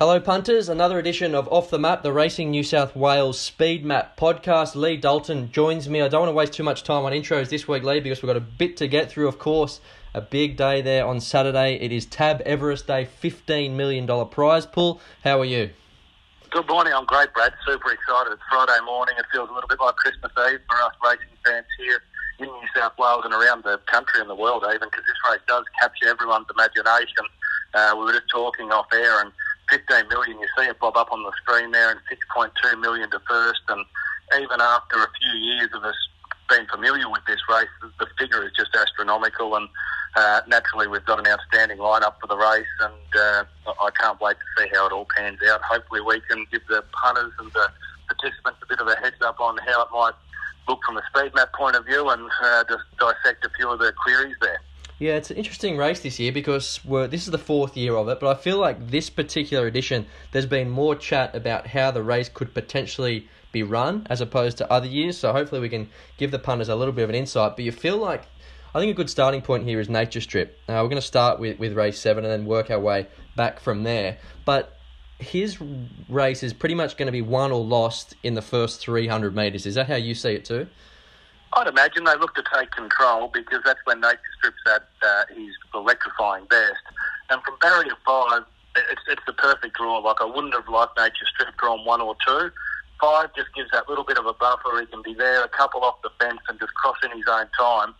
Hello, punters. Another edition of Off the Map, the Racing New South Wales Speed Map podcast. Leigh Dalton joins me. I don't want to waste too much time on intros this week, Leigh, because we've got a bit to get through, of course. A big day there on Saturday. It is Tab Everest Day, $15 million prize pool. How are you? Good morning. I'm great, Brad. Super excited. It's Friday morning. It feels a little bit like Christmas Eve for us racing fans here in New South Wales and around the country and the world, even because this race does capture everyone's imagination. Uh, we were just talking off air and 15 million. You see it bob up on the screen there, and 6.2 million to first. And even after a few years of us being familiar with this race, the figure is just astronomical. And uh, naturally, we've got an outstanding lineup for the race, and uh, I can't wait to see how it all pans out. Hopefully, we can give the punters and the participants a bit of a heads up on how it might look from a speed map point of view, and uh, just dissect a few of the queries there. Yeah, it's an interesting race this year because this is the fourth year of it, but I feel like this particular edition, there's been more chat about how the race could potentially be run as opposed to other years. So hopefully we can give the punters a little bit of an insight. But you feel like, I think a good starting point here is Nature Strip. Uh, we're going to start with, with race seven and then work our way back from there. But his race is pretty much going to be won or lost in the first 300 metres. Is that how you see it too? I'd imagine they look to take control because that's when nature strips at uh, his electrifying best. And from barrier five, it's, it's the perfect draw. Like I wouldn't have liked nature strip drawn one or two. Five just gives that little bit of a buffer. He can be there, a couple off the fence, and just cross in his own time.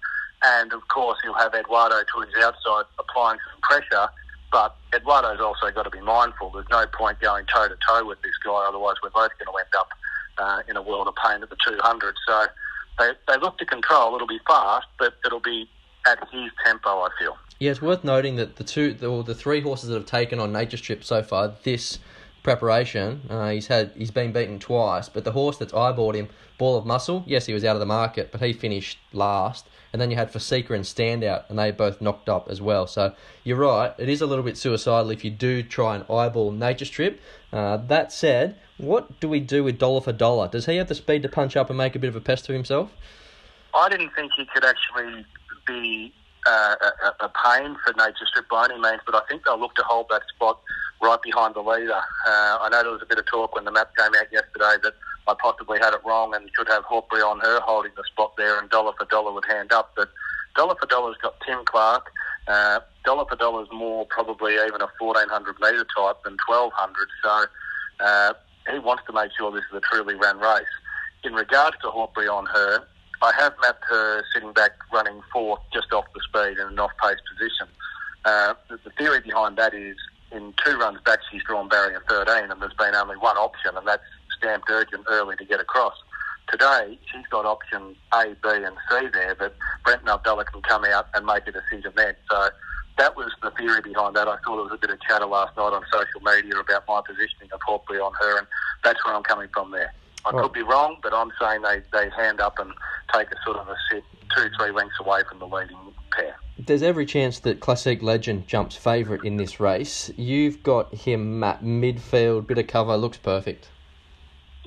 And of course, he'll have Eduardo to his outside applying some pressure. But Eduardo's also got to be mindful. There's no point going toe to toe with this guy, otherwise we're both going to end up uh, in a world of pain at the 200. So they, they look to control. It'll be fast, but it'll be at his tempo, I feel. Yeah, it's worth noting that the two, the, the three horses that have taken on Nature Strip so far this preparation, uh, he's had he's been beaten twice. But the horse that's eyeballed him, Ball of Muscle, yes, he was out of the market, but he finished last. And then you had Forseca and Standout, and they both knocked up as well. So you're right, it is a little bit suicidal if you do try and eyeball Nature Strip. Uh, that said, what do we do with Dollar for Dollar? Does he have the speed to punch up and make a bit of a pest of himself? I didn't think he could actually be uh, a, a, pain for Nature Strip by any means, but I think they'll look to hold that spot right behind the leader. Uh, I know there was a bit of talk when the map came out yesterday that I possibly had it wrong and should have Hawkbury on her holding the spot there and Dollar for Dollar would hand up, but Dollar for Dollar's got Tim Clark. Uh, dollar for Dollar's more probably even a 1400 metre type than 1200, so uh, he wants to make sure this is a truly ran race. In regards to Hawkbury on her, I have mapped her sitting back running fourth just off the speed in an off pace position. Uh, the, the theory behind that is in two runs back she's drawn barrier 13 and there's been only one option and that's stamped urgent early to get across. Today, she's got options A, B and C there that Brent Avdulla can come out and make a decision then. So that was the theory behind that. I thought there was a bit of chatter last night on social media about my positioning of on her, and that's where I'm coming from there. I could be wrong, but I'm saying they, they hand up and take a sort of a sit two, three lengths away from the leading pair. There's every chance that Classic Legend jumps favourite in this race. You've got him at midfield, bit of cover, looks perfect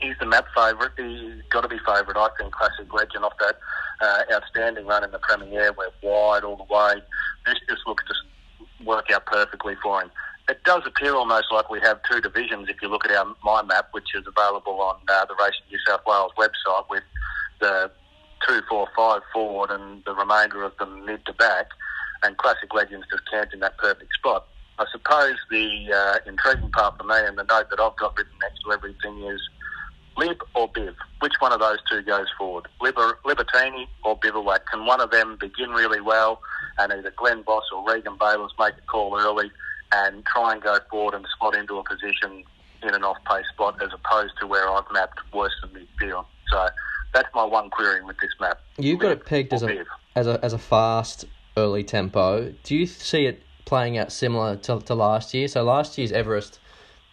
he's the map favourite. He's got to be favourite, I think. Classic Legend off that uh, outstanding run in the Premier. We're wide all the way. This just looks to work out perfectly for him. It does appear almost like we have two divisions if you look at our my map, which is available on uh, the Racing New South Wales website with the two, four, five forward and the remainder of them mid to back, and Classic Legends just camped in that perfect spot. I suppose the uh, intriguing part for me and the note that I've got written next to everything is Lib or Biv? Which one of those two goes forward? Liber, Libertini or Bivouac? Can one of them begin really well and either Glenn Boss or Regan Bayliss make a call early and try and go forward and slot into a position in an off-pace spot as opposed to where I've mapped worse than midfield? So that's my one query with this map. You've got it pegged as a, as a as a fast early tempo. Do you see it playing out similar to, to last year? So last year's Everest,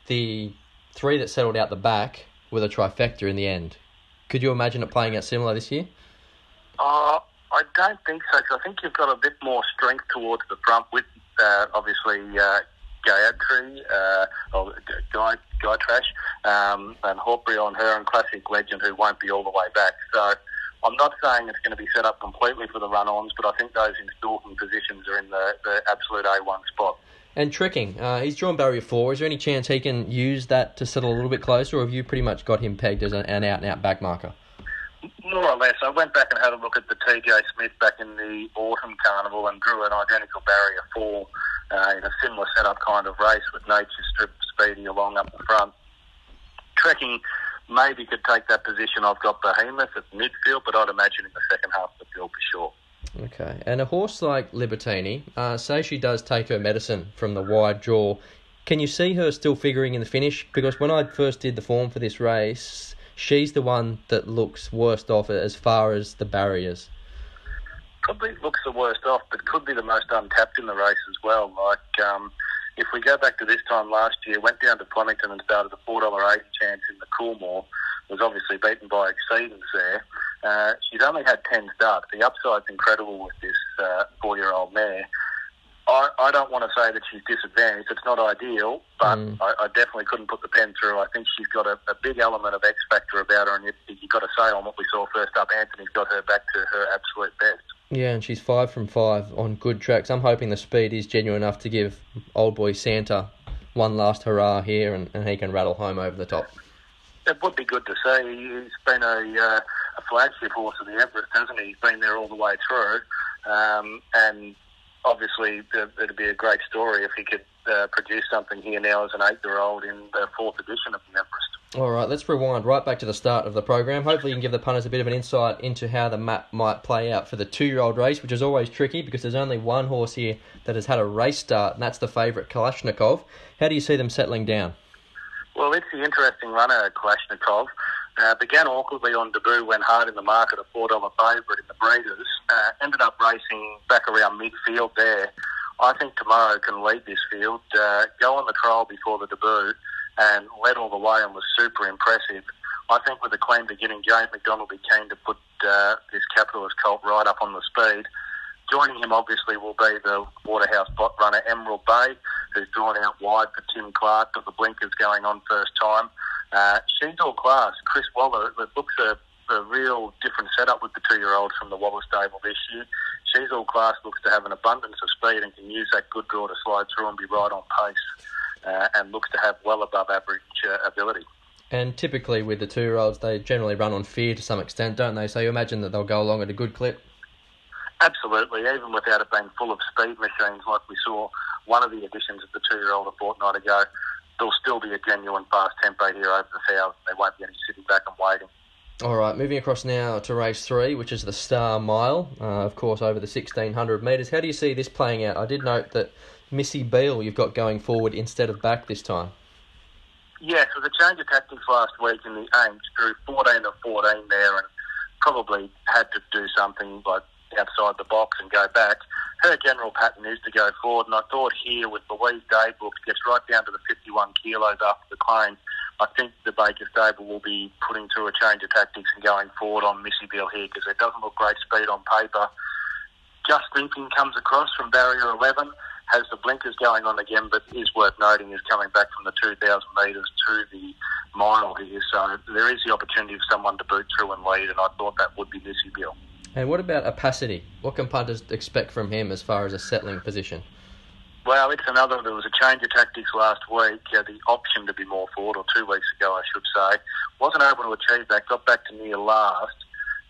the three that settled out the back with a trifecta in the end. Could you imagine it playing out similar this year? Uh, I don't think so. Cause I think you've got a bit more strength towards the front with uh, obviously uh, Gayatri, uh, or Guy, Gytrash, um, and Hawkbury on her and Classic Legend who won't be all the way back. So I'm not saying it's going to be set up completely for the run-ons, but I think those in stalking positions are in the, the absolute A1 spot. And Trekking, uh, he's drawn barrier four. Is there any chance he can use that to settle a little bit closer, or have you pretty much got him pegged as an out and out back marker? More or less. I went back and had a look at the TJ Smith back in the autumn carnival and drew an identical barrier four uh, in a similar setup kind of race with Nature Strip speedy along up the front. Trekking maybe could take that position. I've got Behemoth at midfield, but I'd imagine in the second half of the field for sure. Okay, and a horse like Libertini, uh, say she does take her medicine from the wide draw, can you see her still figuring in the finish? Because when I first did the form for this race, she's the one that looks worst off as far as the barriers. Probably looks the worst off, but could be the most untapped in the race as well. Like, um, if we go back to this time last year, went down to Flemington and started a four dollar eight chance in the Coolmore, was obviously beaten by Exceedance there. Uh, she's only had ten starts. The upside's incredible with this uh, four year old mare. I, I don't want to say that she's disadvantaged. It's not ideal, but mm. I, I, definitely couldn't put the pen through. I think she's got a, a big element of X factor about her, and you, you've got to say on what we saw first up, Anthony's got her back to her absolute best. Yeah, and she's five from five on good tracks. I'm hoping the speed is genuine enough to give old boy Santa one last hurrah here, and, and he can rattle home over the top. It would be good to see. He's been a, uh, a flagship horse of the Everest, hasn't he? He's been there all the way through, um, and obviously it'd be a great story if he could uh, produce something here now as an eight-year-old in the fourth edition of the Everest. All right, let's rewind right back to the start of the program. Hopefully, you can give the punters a bit of an insight into how the map might play out for the two-year-old race, which is always tricky because there's only one horse here that has had a race start, and that's the favourite Kalashnikov. How do you see them settling down? Well, it's the interesting runner, Kalashnikov. Uh, began awkwardly on debut, went hard in the market, a $4 favourite in the Breeders. Uh, ended up racing back around midfield there. I think tomorrow can lead this field. Uh, go on the trial before the debut and led all the way and was super impressive. I think with the clean beginning, James McDonald will be keen to put uh, this capitalist colt right up on the speed. Joining him, obviously, will be the Waterhouse Bott runner Emerald Bay, who's drawn out wide for Tim Clark, but the blinkers going on first time. Uh, she's all class. Chris Waller, it looks a, a real different setup with the two-year-old from the Waller stable this year. She's all class, looks to have an abundance of speed and can use that good draw to slide through and be right on pace uh, and looks to have well above average uh, ability. And typically with the two year olds, they generally run on fear to some extent, don't they? So you imagine that they'll go along at a good clip? Absolutely, even without it being full of speed machines like we saw one of the editions of the two year old a fortnight ago. There'll still be a genuine fast tempo here over the thousand. There won't be any sitting back and waiting. All right, moving across now to race three, which is the Star Mile, uh, of course, over the 1600 metres. How do you see this playing out? I did note that Missy Beale you've got going forward instead of back this time. Yeah, so the change of tactics last week in the Ames drew 14 to 14 there and probably had to do something like outside the box and go back. Her general pattern is to go forward, and I thought here with Louise Daybook gets right down to the 51 kilos after the claim. I think the Baker stable will be putting through a change of tactics and going forward on Missy Beale here because it doesn't look great speed on paper. Just thinking comes across from barrier 11 has the blinkers going on again, but is worth noting is coming back from the 2,000 metres to the mile here. So there is the opportunity for someone to boot through and lead, and I thought that would be Missy Beale. And what about Opacity? What can punters expect from him as far as a settling position? Well, it's another. There was a change of tactics last week. Uh, the option to be more forward, or two weeks ago, I should say, wasn't able to achieve that. Got back to near last.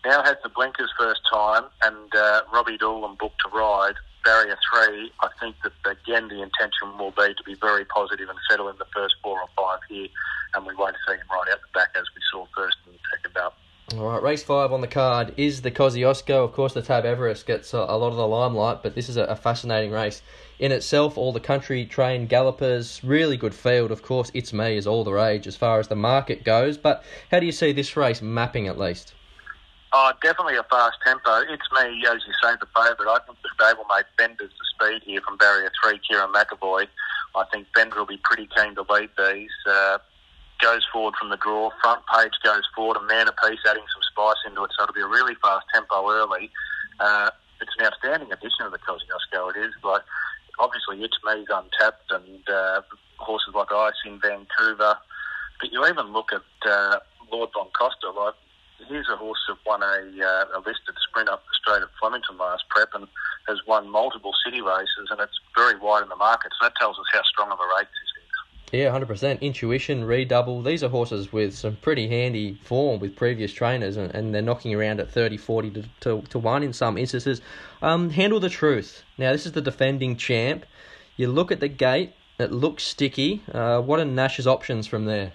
Now has the blinkers first time, and uh, Robbie Dolan booked to ride barrier three, I think that again the intention will be to be very positive and settle in the first four or five here, and we won't see him right out the back as we saw first the second bout. All right, race five on the card is the Kosciuszko. Of course, the Tab Everest gets a, a lot of the limelight, but this is a, a, fascinating race in itself. All the country trained gallopers, really good field. Of course, it's me is all the rage as far as the market goes. But how do you see this race mapping at least? Oh, definitely a fast tempo. It's me, as you say, the favourite. I think the stablemate Bender's the speed here from barrier three, Kerrin McEvoy. I think Bender will be pretty keen to lead these. Uh, goes forward from the draw, front page goes forward, a Man of Peace adding some spice into it, so it'll be a really fast tempo early. Uh, it's an outstanding addition of the Kosciuszko, it is, but obviously it's me's untapped and uh, horses like Ice in Vancouver. But you even look at uh, Lord Von Costa, like here's a horse that won a, uh, a listed sprint up the straight at Flemington last prep and has won multiple city races, and it's very wide in the market. So that tells us how strong of a race this is. Yeah, hundred percent. Intuition, redouble. These are horses with some pretty handy form with previous trainers, and, and they're knocking around at 30, 40 to, to, to one in some instances. Um, handle the truth. Now, this is the defending champ. You look at the gate; it looks sticky. Uh, what are Nash's options from there?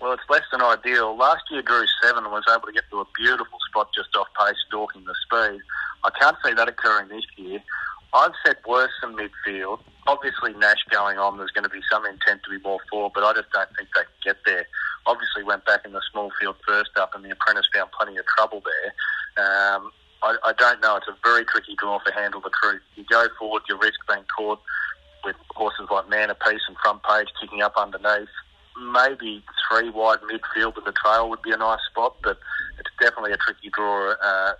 Well, it's less than ideal. Last year, Drew Seven was able to get to a beautiful spot just off pace, stalking the speed. I can't see that occurring this year. I've said worse than midfield. Obviously, Nash going on, there's going to be some intent to be more forward, but I just don't think they can get there. Obviously, went back in the small field first up, and the apprentice found plenty of trouble there. Um, I, I don't know. It's a very tricky draw for Handle the Truth. You go forward, you risk being caught with horses like Man Peace and Front Page kicking up underneath. Maybe three wide midfield with the trail would be a nice spot, but it's definitely a tricky draw. Uh,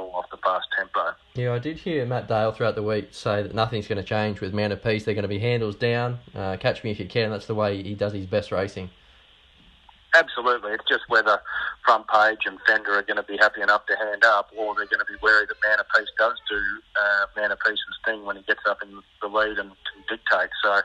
for off the fast tempo. Yeah, I did hear Matt Dale throughout the week say that nothing's going to change with Man of Peace. They're going to be handles down, uh, catch me if you can. That's the way he does his best racing. Absolutely. It's just whether Front Page and Fender are going to be happy enough to hand up or they're going to be wary that Man of Peace does do uh, Man of Peace's thing when he gets up in the lead and can dictate. So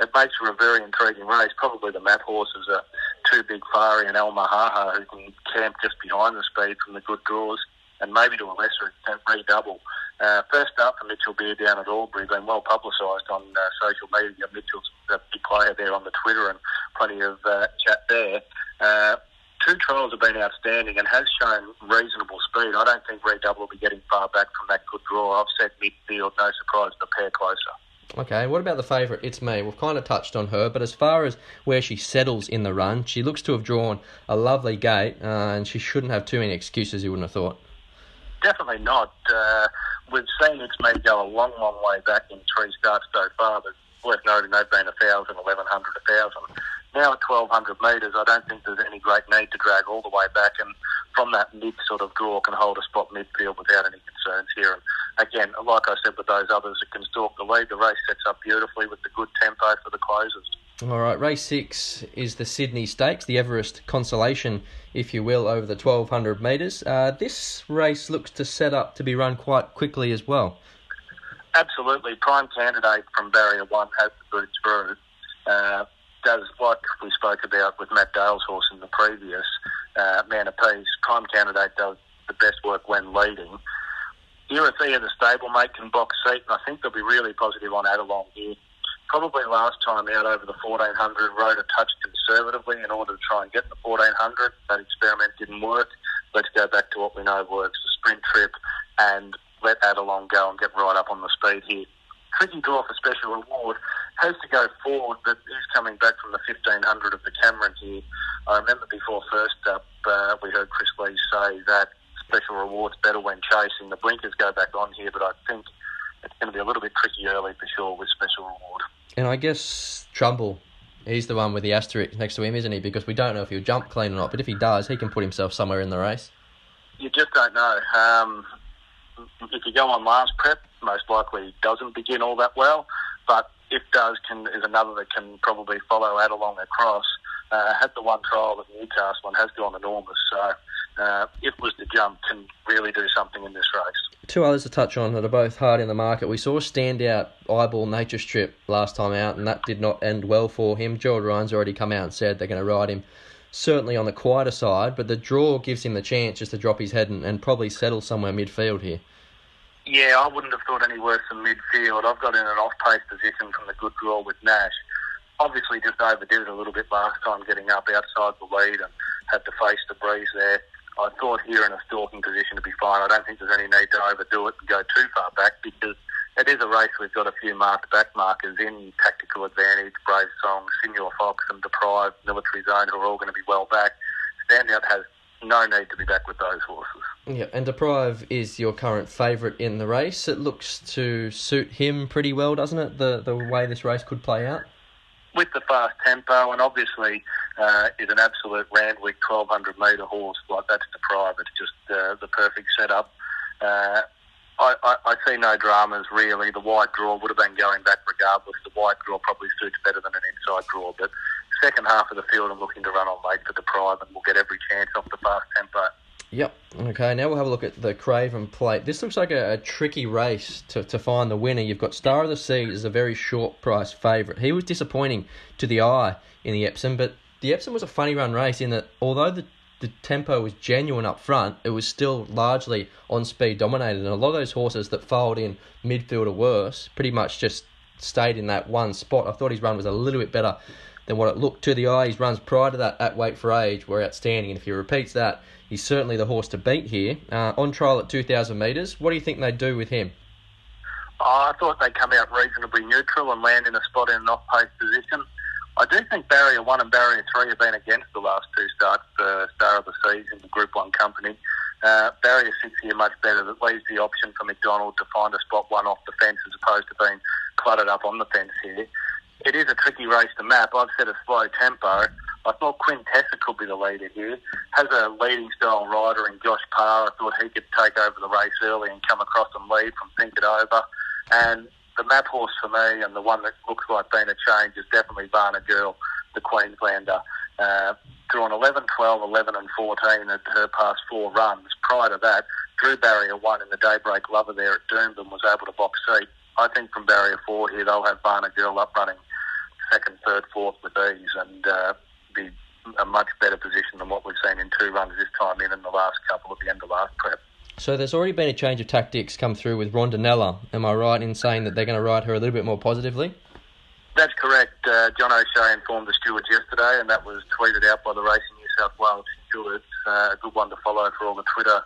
it makes for a very intriguing race. Probably the map horses are Too Big Fari and El Mahaha who can camp just behind the speed from the good draws and maybe to a lesser extent redouble. Uh, first up for Mitchell Beer down at Albury, been well publicised on uh, social media. Mitchell's a big player there on the Twitter and plenty of uh, chat there. Uh, two trials have been outstanding and has shown reasonable speed. I don't think Redouble will be getting far back from that good draw. I've said midfield, no surprise, the pair closer. Okay, what about the favourite? It's me. We've kind of touched on her, but as far as where she settles in the run, she looks to have drawn a lovely gate, uh, and she shouldn't have too many excuses. You wouldn't have thought. Definitely not. Uh, we've seen it's may go a long, long way back in three starts so far, but worth noting they've been a thousand, eleven hundred, a thousand. Now at twelve hundred metres, I don't think there's any great need to drag all the way back, and from that mid sort of draw can hold a spot midfield without any concerns here. And again, like I said with those others that can stalk the lead, the race sets up beautifully with the good tempo for the closers. All right, race six is the Sydney Stakes, the Everest Consolation, if you will, over the 1200 metres. Uh, this race looks to set up to be run quite quickly as well. Absolutely. Prime candidate from Barrier 1 has the boots through. Uh, does, like we spoke about with Matt Dale's horse in the previous, uh, Man of Peace, Prime candidate does the best work when leading. Eurythea, the stablemate, can box seat, and I think they'll be really positive on Adelong here probably last time out over the 1400 rode a touch conservatively in order to try and get the 1400. That experiment didn't work. Let's go back to what we know works, the sprint trip, and let Adelong go and get right up on the speed here. Tricky draw for special reward. Has to go forward, but he's coming back from the 1500 of the Cameron here. I remember before first up, uh, we heard Chris Lee say that special reward's better when chasing. The blinkers go back on here, but I think it's going to be a little bit tricky early for sure with special reward. And I guess Trumbull, he's the one with the asterisk next to him, isn't he? Because we don't know if he'll jump clean or not. But if he does, he can put himself somewhere in the race. You just don't know. Um, if you go on last prep, most likely doesn't begin all that well. But if does, can is another that can probably follow Adelong across. Uh, had the one trial at Newcastle and has gone enormous. So uh, if was the jump, can really do something in this race. Two others to touch on that are both hard in the market. We saw a standout eyeball nature strip last time out, and that did not end well for him. Gerald Ryan's already come out and said they're going to ride him certainly on the quieter side, but the draw gives him the chance just to drop his head and, and probably settle somewhere midfield here. Yeah, I wouldn't have thought any worse than midfield. I've got in an off-pace position from the good draw with Nash. Obviously, just overdid it a little bit last time, getting up outside the lead and had to face the breeze there. I thought here in a stalking position to be fine. I don't think there's any need to overdo it and go too far back because it is a race we've got a few marked back markers in Tactical Advantage, Brave Song, Signor Fox and Deprived, Military Zone who are all going to be well back. Standout has no need to be back with those horses. Yeah, and Deprive is your current favourite in the race. It looks to suit him pretty well, doesn't it? The the way this race could play out with the fast tempo, and obviously uh, is an absolute Randwick 1200 metre horse. Like that's deprived. It's just uh, the perfect setup. Uh, I, I, I, see no dramas really. The wide draw would have been going back regardless. The wide draw probably suits better than an inside draw, but second half of the field I'm looking to run on late for Deprive and we'll get every chance off the fast tempo. Yep. Okay, now we'll have a look at the Craven Plate. This looks like a, a, tricky race to, to find the winner. You've got Star of the Sea as a very short price favourite. He was disappointing to the eye in the Epsom, but the Epsom was a funny run race in that although the, the tempo was genuine up front, it was still largely on speed dominated. And a lot of those horses that followed in midfield or worse pretty much just stayed in that one spot. I thought his run was a little bit better than what it looked to the eye. His runs prior to that at Weight for Age were outstanding, and if he repeats that, he's certainly the horse to beat here. Uh, on trial at 2,000 metres, what do you think they do with him? Oh, I thought they'd come out reasonably neutral and land in a spot in an off-pace position. I do think barrier one and barrier three have been against the last two starts for Star of the Seas in the Group One company. Uh, barrier six here much better. That leaves the option for McDonald to find a spot one off the fence as opposed to being cluttered up on the fence here it is a tricky race to map. I've set a slow tempo. I thought Quintessa could be the leader here. Has a leading style rider in Josh Parr. I thought he could take over the race early and come across and lead from Think It Over. And the map horse for me, and the one that looks like being a change, is definitely Varna Girl, the Queenslander. Uh, drawn 11, 12, 11 and 14 at her past four runs. Prior to that, Drew Barrier won in the Daybreak Lover there at Doomben was able to box seat. I think from barrier four here, they'll have Varna Girl up running second, third, fourth with ease and uh, be a much better position than what we've seen in two runs this time in in the last couple at the end of last prep. So there's already been a change of tactics come through with Rondinella. Am I right in saying that they're going to ride her a little bit more positively? That's correct. Uh, John O'Shea informed the stewards yesterday, and that was tweeted out by the Racing New South Wales stewards. Uh, a good one to follow for all the Twitter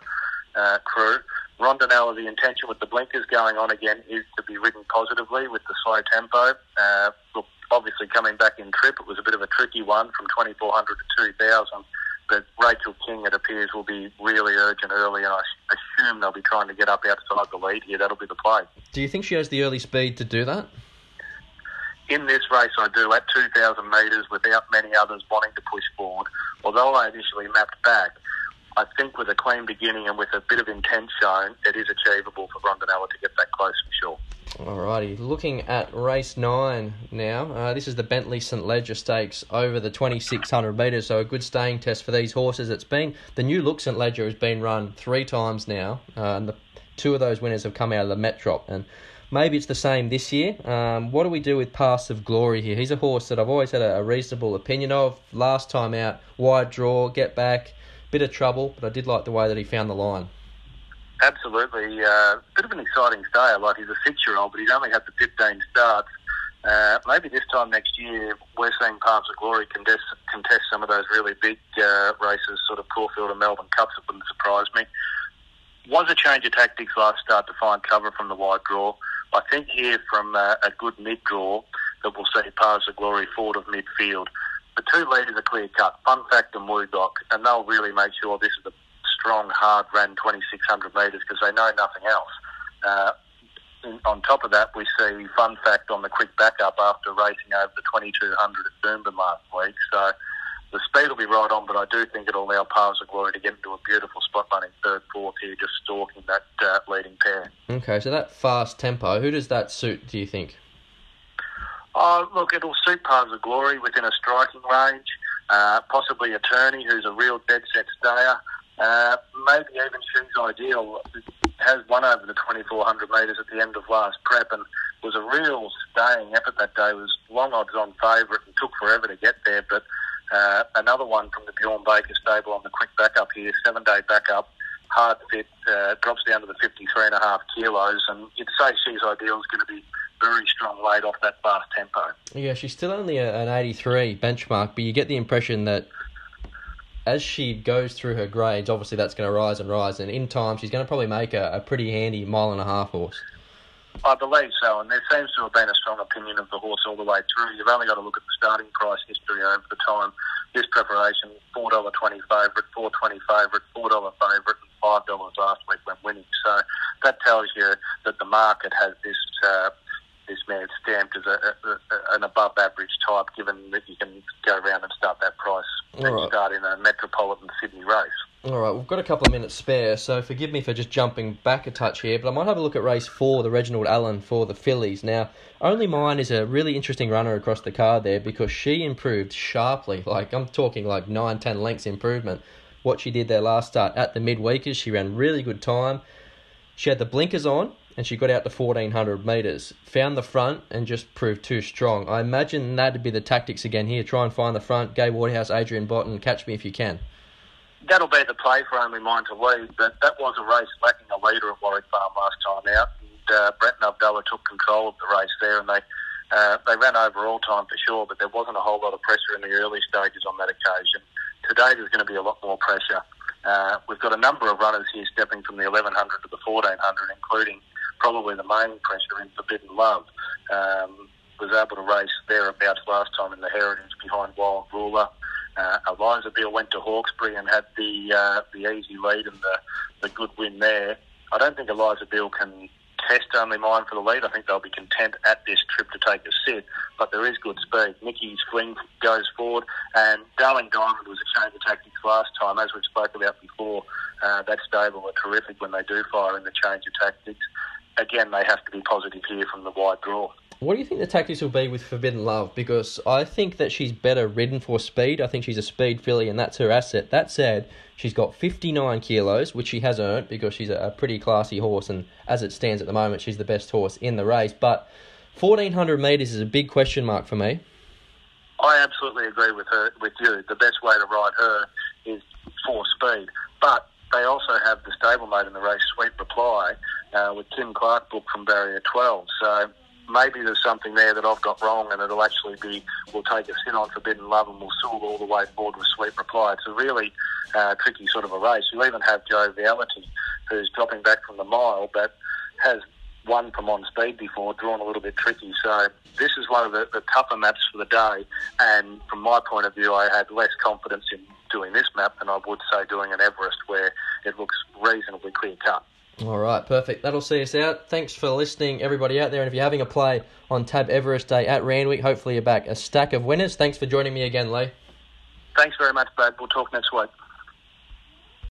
uh, crew. Rondinella, the intention with the blinkers going on again is to be ridden positively with the slow tempo. Uh, look, obviously coming back in trip, it was a bit of a tricky one from 2400 to 2000. But Rachel King, it appears, will be really urgent early, and I assume they'll be trying to get up outside the lead here. That'll be the play. Do you think she has the early speed to do that? In this race, I do at 2,000 metres without many others wanting to push forward. Although I initially mapped back, I think with a clean beginning and with a bit of intent shown, it is achievable for Rondinella to get that close for sure. Alrighty, looking at race nine now. Uh, this is the Bentley St Leger Stakes over the 2600 metres, so a good staying test for these horses. It's been the new look St Leger has been run three times now, uh, and the, two of those winners have come out of the Metrop, and maybe it's the same this year. Um, what do we do with Paths of Glory here? He's a horse that I've always had a, a reasonable opinion of. Last time out, wide draw, get back, bit of trouble, but I did like the way that he found the line. Absolutely. Uh, bit of an exciting stay. Like he's a six-year-old, but he's only had the 15 starts. Uh, maybe this time next year, we're seeing Paths of Glory contest, contest some of those really big uh, races, sort of Caulfield and Melbourne Cups. It wouldn't surprise me. Was a change of tactics last start to find cover from the wide draw. I think here from uh, a good mid draw that we'll see Paths of Glory forward of midfield. The two leaders are clear cut, Fun Fact and Woodock, and they'll really make sure this is a strong, hard ran 2,600 metres because they know nothing else. Uh, on top of that, we see fun fact on the quick backup after racing over the 2200 at Doomben last week. So the speed will be right on, but I do think it'll allow Paths of Glory to get into a beautiful spot running third, fourth here, just stalking that uh, leading pair. Okay, so that fast tempo, who does that suit, do you think? Oh, look, it'll suit Paths of Glory within a striking range. Uh, possibly Attorney, who's a real dead set stayer. Uh, maybe even She's Ideal has won over the 2400 metres at the end of last prep and was a real staying effort that day. Was long odds on favourite and took forever to get there. But uh, another one from the Bjorn Baker stable on the quick backup here, seven day backup, hard fit, uh, drops down to the 53 and a half kilos. And you'd say She's Ideal is going to be very strong late off that fast tempo. Yeah, she's still only a, an 83 benchmark, but you get the impression that as she goes through her grades, obviously that's going to rise and rise, and in time she's going to probably make a, a pretty handy mile and a half horse. I believe so, and there seems to have been a strong opinion of the horse all the way through. You've only got to look at the starting price history over the time. This preparation, four dollar twenty favourite, four twenty favourite, four dollar favourite, and five dollars last week when winning. So that tells you that the market has this uh, this man stamped as a, a, an above average type, given that you can go around and start that price and right. start in a metropolitan Sydney race. All right, we've got a couple of minutes spare, so forgive me for just jumping back a touch here, but I might have a look at race four, the Reginald Allen for the fillies. Now, Only Mine is a really interesting runner across the card there because she improved sharply. Like, I'm talking like 9, 10 lengths improvement what she did there last start at the midweekers. She ran really good time. She had the blinkers on and she got out to 1400 metres. Found the front and just proved too strong. I imagine that'd be the tactics again here. Try and find the front. Gay Waterhouse, Adrian Botton, catch me if you can. That'll be the play for Only Mine to lead, but that was a race lacking a leader at Warwick Farm last time out. And uh, Brett Avdulla took control of the race there and they uh, they ran over all time for sure, but there wasn't a whole lot of pressure in the early stages on that occasion. Today there's going to be a lot more pressure. Uh, we've got a number of runners here stepping from the 1100 to the 1400, including probably the main pressure in Forbidden Love. Um, was able to race thereabouts last time in the Heritage behind Wild Ruler. Uh, Eliza Beale went to Hawkesbury and had the uh, the easy lead and the, the good win there. I don't think Eliza Beale can test only mine for the lead. I think they'll be content at this trip to take a sit, but there is good speed. Nikki's fling goes forward, and Darling Diamond was a change of tactics last time, as we spoke about before. Uh, that stable are terrific when they do fire in the change of tactics. Again, they have to be positive here from the wide draw. What do you think the tactics will be with Forbidden Love? Because I think that she's better ridden for speed. I think she's a speed filly, and that's her asset. That said, she's got 59 kilos, which she has earned because she's a pretty classy horse, and as it stands at the moment, she's the best horse in the race. But 1400 metres is a big question mark for me. I absolutely agree with her, with you. The best way to ride her is for speed, but they also have the stablemate in the race, Sweet Reply, uh, with Tim Clark booked from barrier 12. So maybe there's something there that I've got wrong, and it'll actually be we'll take a sit on Forbidden Love and we'll soar all the way forward with Sweet Reply. It's a really uh, tricky sort of a race. You even have Joviality, who's dropping back from the mile, but has won from on speed before, drawn a little bit tricky. So this is one of the, the tougher maps for the day, and from my point of view, I had less confidence in doing this map than I would say doing an Everest, where it looks reasonably clear cut. All right, perfect. That'll see us out. Thanks for listening, everybody out there. And if you're having a play on Tab Everest Day at Randwick, hopefully you're back a stack of winners. Thanks for joining me again, Leigh. Thanks very much, Brad. We'll talk next week.